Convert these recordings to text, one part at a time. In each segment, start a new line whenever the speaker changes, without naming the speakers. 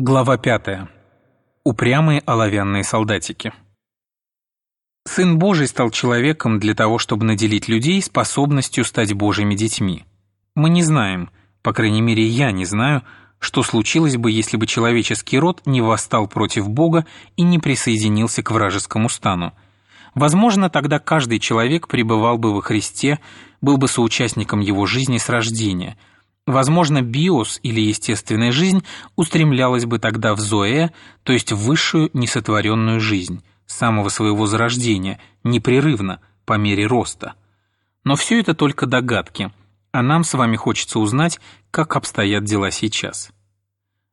Глава 5. Упрямые оловянные солдатики. Сын Божий стал человеком для того, чтобы наделить людей способностью стать Божьими детьми. Мы не знаем, по крайней мере я не знаю, что случилось бы, если бы человеческий род не восстал против Бога и не присоединился к вражескому стану. Возможно, тогда каждый человек пребывал бы во Христе, был бы соучастником его жизни с рождения – Возможно, биос или естественная жизнь устремлялась бы тогда в зоэ, то есть в высшую несотворенную жизнь, с самого своего зарождения, непрерывно, по мере роста. Но все это только догадки, а нам с вами хочется узнать, как обстоят дела сейчас.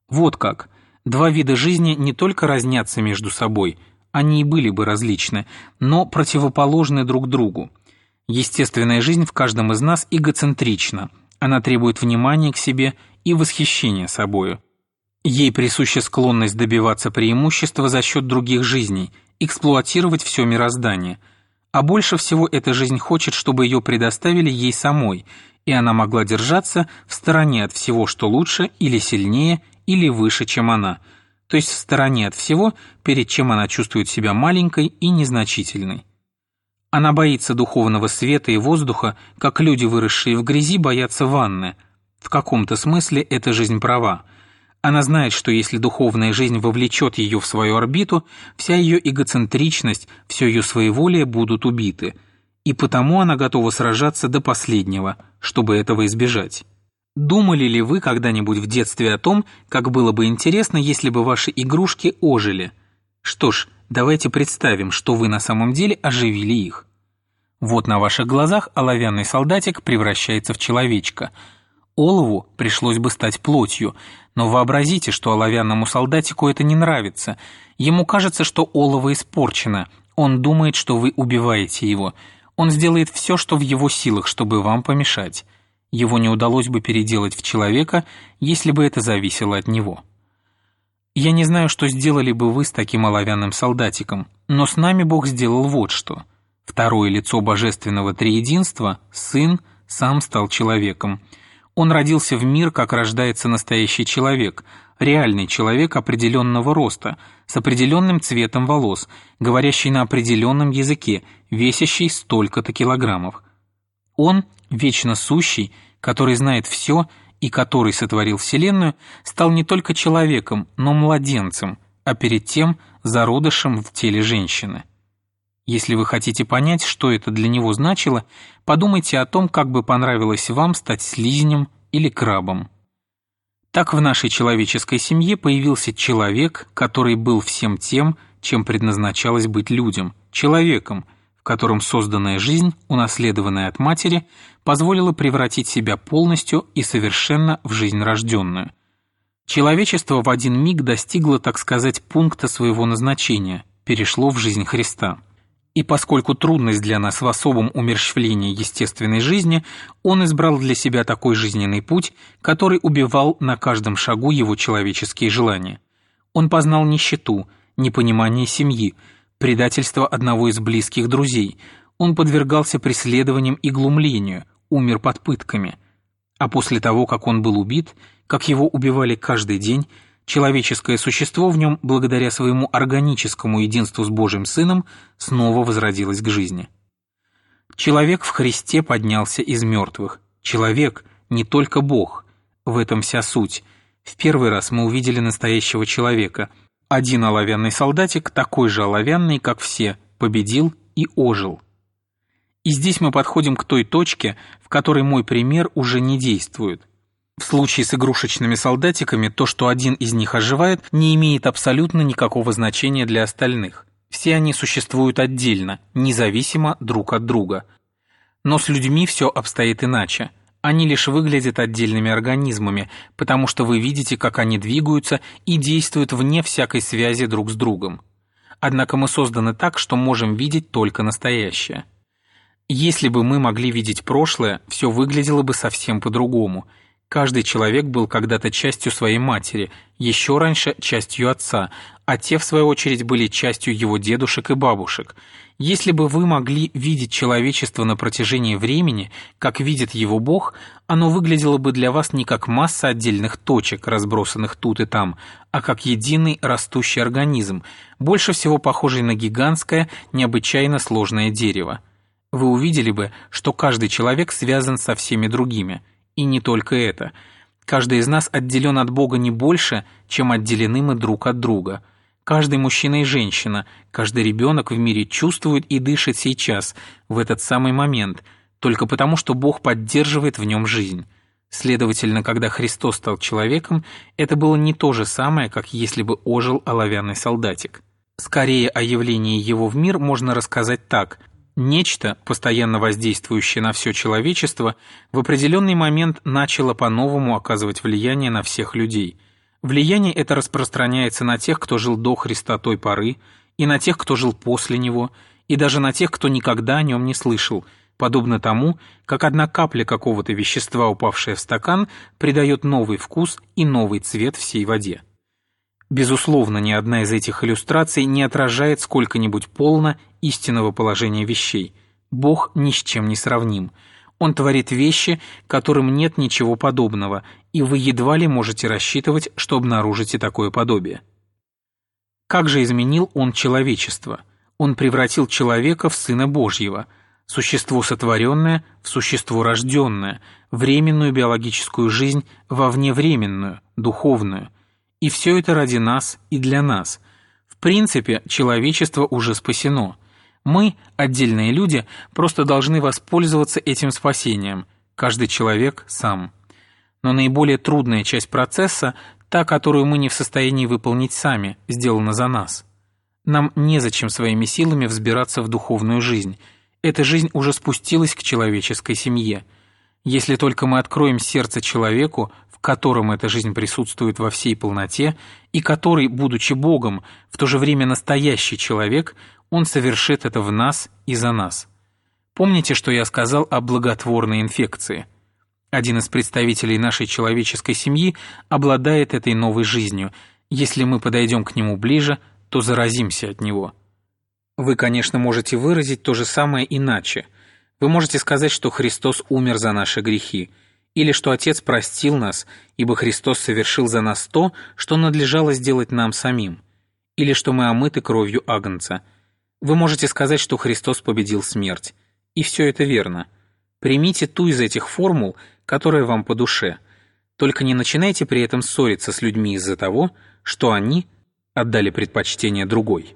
Вот как. Два вида жизни не только разнятся между собой, они и были бы различны, но противоположны друг другу. Естественная жизнь в каждом из нас эгоцентрична – она требует внимания к себе и восхищения собою. Ей присуща склонность добиваться преимущества за счет других жизней, эксплуатировать все мироздание. А больше всего эта жизнь хочет, чтобы ее предоставили ей самой, и она могла держаться в стороне от всего, что лучше или сильнее, или выше, чем она, то есть в стороне от всего, перед чем она чувствует себя маленькой и незначительной. Она боится духовного света и воздуха, как люди, выросшие в грязи, боятся ванны. В каком-то смысле эта жизнь права. Она знает, что если духовная жизнь вовлечет ее в свою орбиту, вся ее эгоцентричность, все ее своеволие будут убиты. И потому она готова сражаться до последнего, чтобы этого избежать. Думали ли вы когда-нибудь в детстве о том, как было бы интересно, если бы ваши игрушки ожили? Что ж, давайте представим, что вы на самом деле оживили их. Вот на ваших глазах оловянный солдатик превращается в человечка. Олову пришлось бы стать плотью, но вообразите, что оловянному солдатику это не нравится. Ему кажется, что олово испорчено. Он думает, что вы убиваете его. Он сделает все, что в его силах, чтобы вам помешать. Его не удалось бы переделать в человека, если бы это зависело от него. Я не знаю, что сделали бы вы с таким оловянным солдатиком, но с нами Бог сделал вот что – Второе лицо божественного триединства, Сын, сам стал человеком. Он родился в мир, как рождается настоящий человек, реальный человек определенного роста, с определенным цветом волос, говорящий на определенном языке, весящий столько-то килограммов. Он, вечно сущий, который знает все и который сотворил Вселенную, стал не только человеком, но младенцем, а перед тем зародышем в теле женщины. Если вы хотите понять, что это для него значило, подумайте о том, как бы понравилось вам стать слизнем или крабом. Так в нашей человеческой семье появился человек, который был всем тем, чем предназначалось быть людям, человеком, в котором созданная жизнь, унаследованная от матери, позволила превратить себя полностью и совершенно в жизнь рожденную. Человечество в один миг достигло, так сказать, пункта своего назначения, перешло в жизнь Христа. И поскольку трудность для нас в особом умерщвлении естественной жизни, он избрал для себя такой жизненный путь, который убивал на каждом шагу его человеческие желания. Он познал нищету, непонимание семьи, предательство одного из близких друзей. Он подвергался преследованиям и глумлению, умер под пытками. А после того, как он был убит, как его убивали каждый день, человеческое существо в нем, благодаря своему органическому единству с Божьим Сыном, снова возродилось к жизни. Человек в Христе поднялся из мертвых. Человек, не только Бог. В этом вся суть. В первый раз мы увидели настоящего человека. Один оловянный солдатик, такой же оловянный, как все, победил и ожил. И здесь мы подходим к той точке, в которой мой пример уже не действует – в случае с игрушечными солдатиками то, что один из них оживает, не имеет абсолютно никакого значения для остальных. Все они существуют отдельно, независимо друг от друга. Но с людьми все обстоит иначе. Они лишь выглядят отдельными организмами, потому что вы видите, как они двигаются и действуют вне всякой связи друг с другом. Однако мы созданы так, что можем видеть только настоящее. Если бы мы могли видеть прошлое, все выглядело бы совсем по-другому – Каждый человек был когда-то частью своей матери, еще раньше частью отца, а те, в свою очередь, были частью его дедушек и бабушек. Если бы вы могли видеть человечество на протяжении времени, как видит его Бог, оно выглядело бы для вас не как масса отдельных точек, разбросанных тут и там, а как единый растущий организм, больше всего похожий на гигантское, необычайно сложное дерево. Вы увидели бы, что каждый человек связан со всеми другими. И не только это. Каждый из нас отделен от Бога не больше, чем отделены мы друг от друга – Каждый мужчина и женщина, каждый ребенок в мире чувствует и дышит сейчас, в этот самый момент, только потому, что Бог поддерживает в нем жизнь. Следовательно, когда Христос стал человеком, это было не то же самое, как если бы ожил оловянный солдатик. Скорее о явлении его в мир можно рассказать так. Нечто, постоянно воздействующее на все человечество, в определенный момент начало по-новому оказывать влияние на всех людей – Влияние это распространяется на тех, кто жил до Христа той поры, и на тех, кто жил после Него, и даже на тех, кто никогда о нем не слышал, подобно тому, как одна капля какого-то вещества, упавшая в стакан, придает новый вкус и новый цвет всей воде. Безусловно, ни одна из этих иллюстраций не отражает сколько-нибудь полно истинного положения вещей. Бог ни с чем не сравним – он творит вещи, которым нет ничего подобного, и вы едва ли можете рассчитывать, что обнаружите такое подобие. Как же изменил он человечество? Он превратил человека в Сына Божьего, существо сотворенное в существо рожденное, временную биологическую жизнь во вневременную, духовную. И все это ради нас и для нас. В принципе, человечество уже спасено – мы, отдельные люди, просто должны воспользоваться этим спасением, каждый человек сам. Но наиболее трудная часть процесса, та, которую мы не в состоянии выполнить сами, сделана за нас. Нам незачем своими силами взбираться в духовную жизнь. Эта жизнь уже спустилась к человеческой семье. Если только мы откроем сердце человеку, в котором эта жизнь присутствует во всей полноте, и который, будучи Богом, в то же время настоящий человек – он совершит это в нас и за нас. Помните, что я сказал о благотворной инфекции? Один из представителей нашей человеческой семьи обладает этой новой жизнью. Если мы подойдем к нему ближе, то заразимся от него. Вы, конечно, можете выразить то же самое иначе. Вы можете сказать, что Христос умер за наши грехи, или что Отец простил нас, ибо Христос совершил за нас то, что надлежало сделать нам самим, или что мы омыты кровью Агнца – вы можете сказать, что Христос победил смерть. И все это верно. Примите ту из этих формул, которая вам по душе. Только не начинайте при этом ссориться с людьми из-за того, что они отдали предпочтение другой.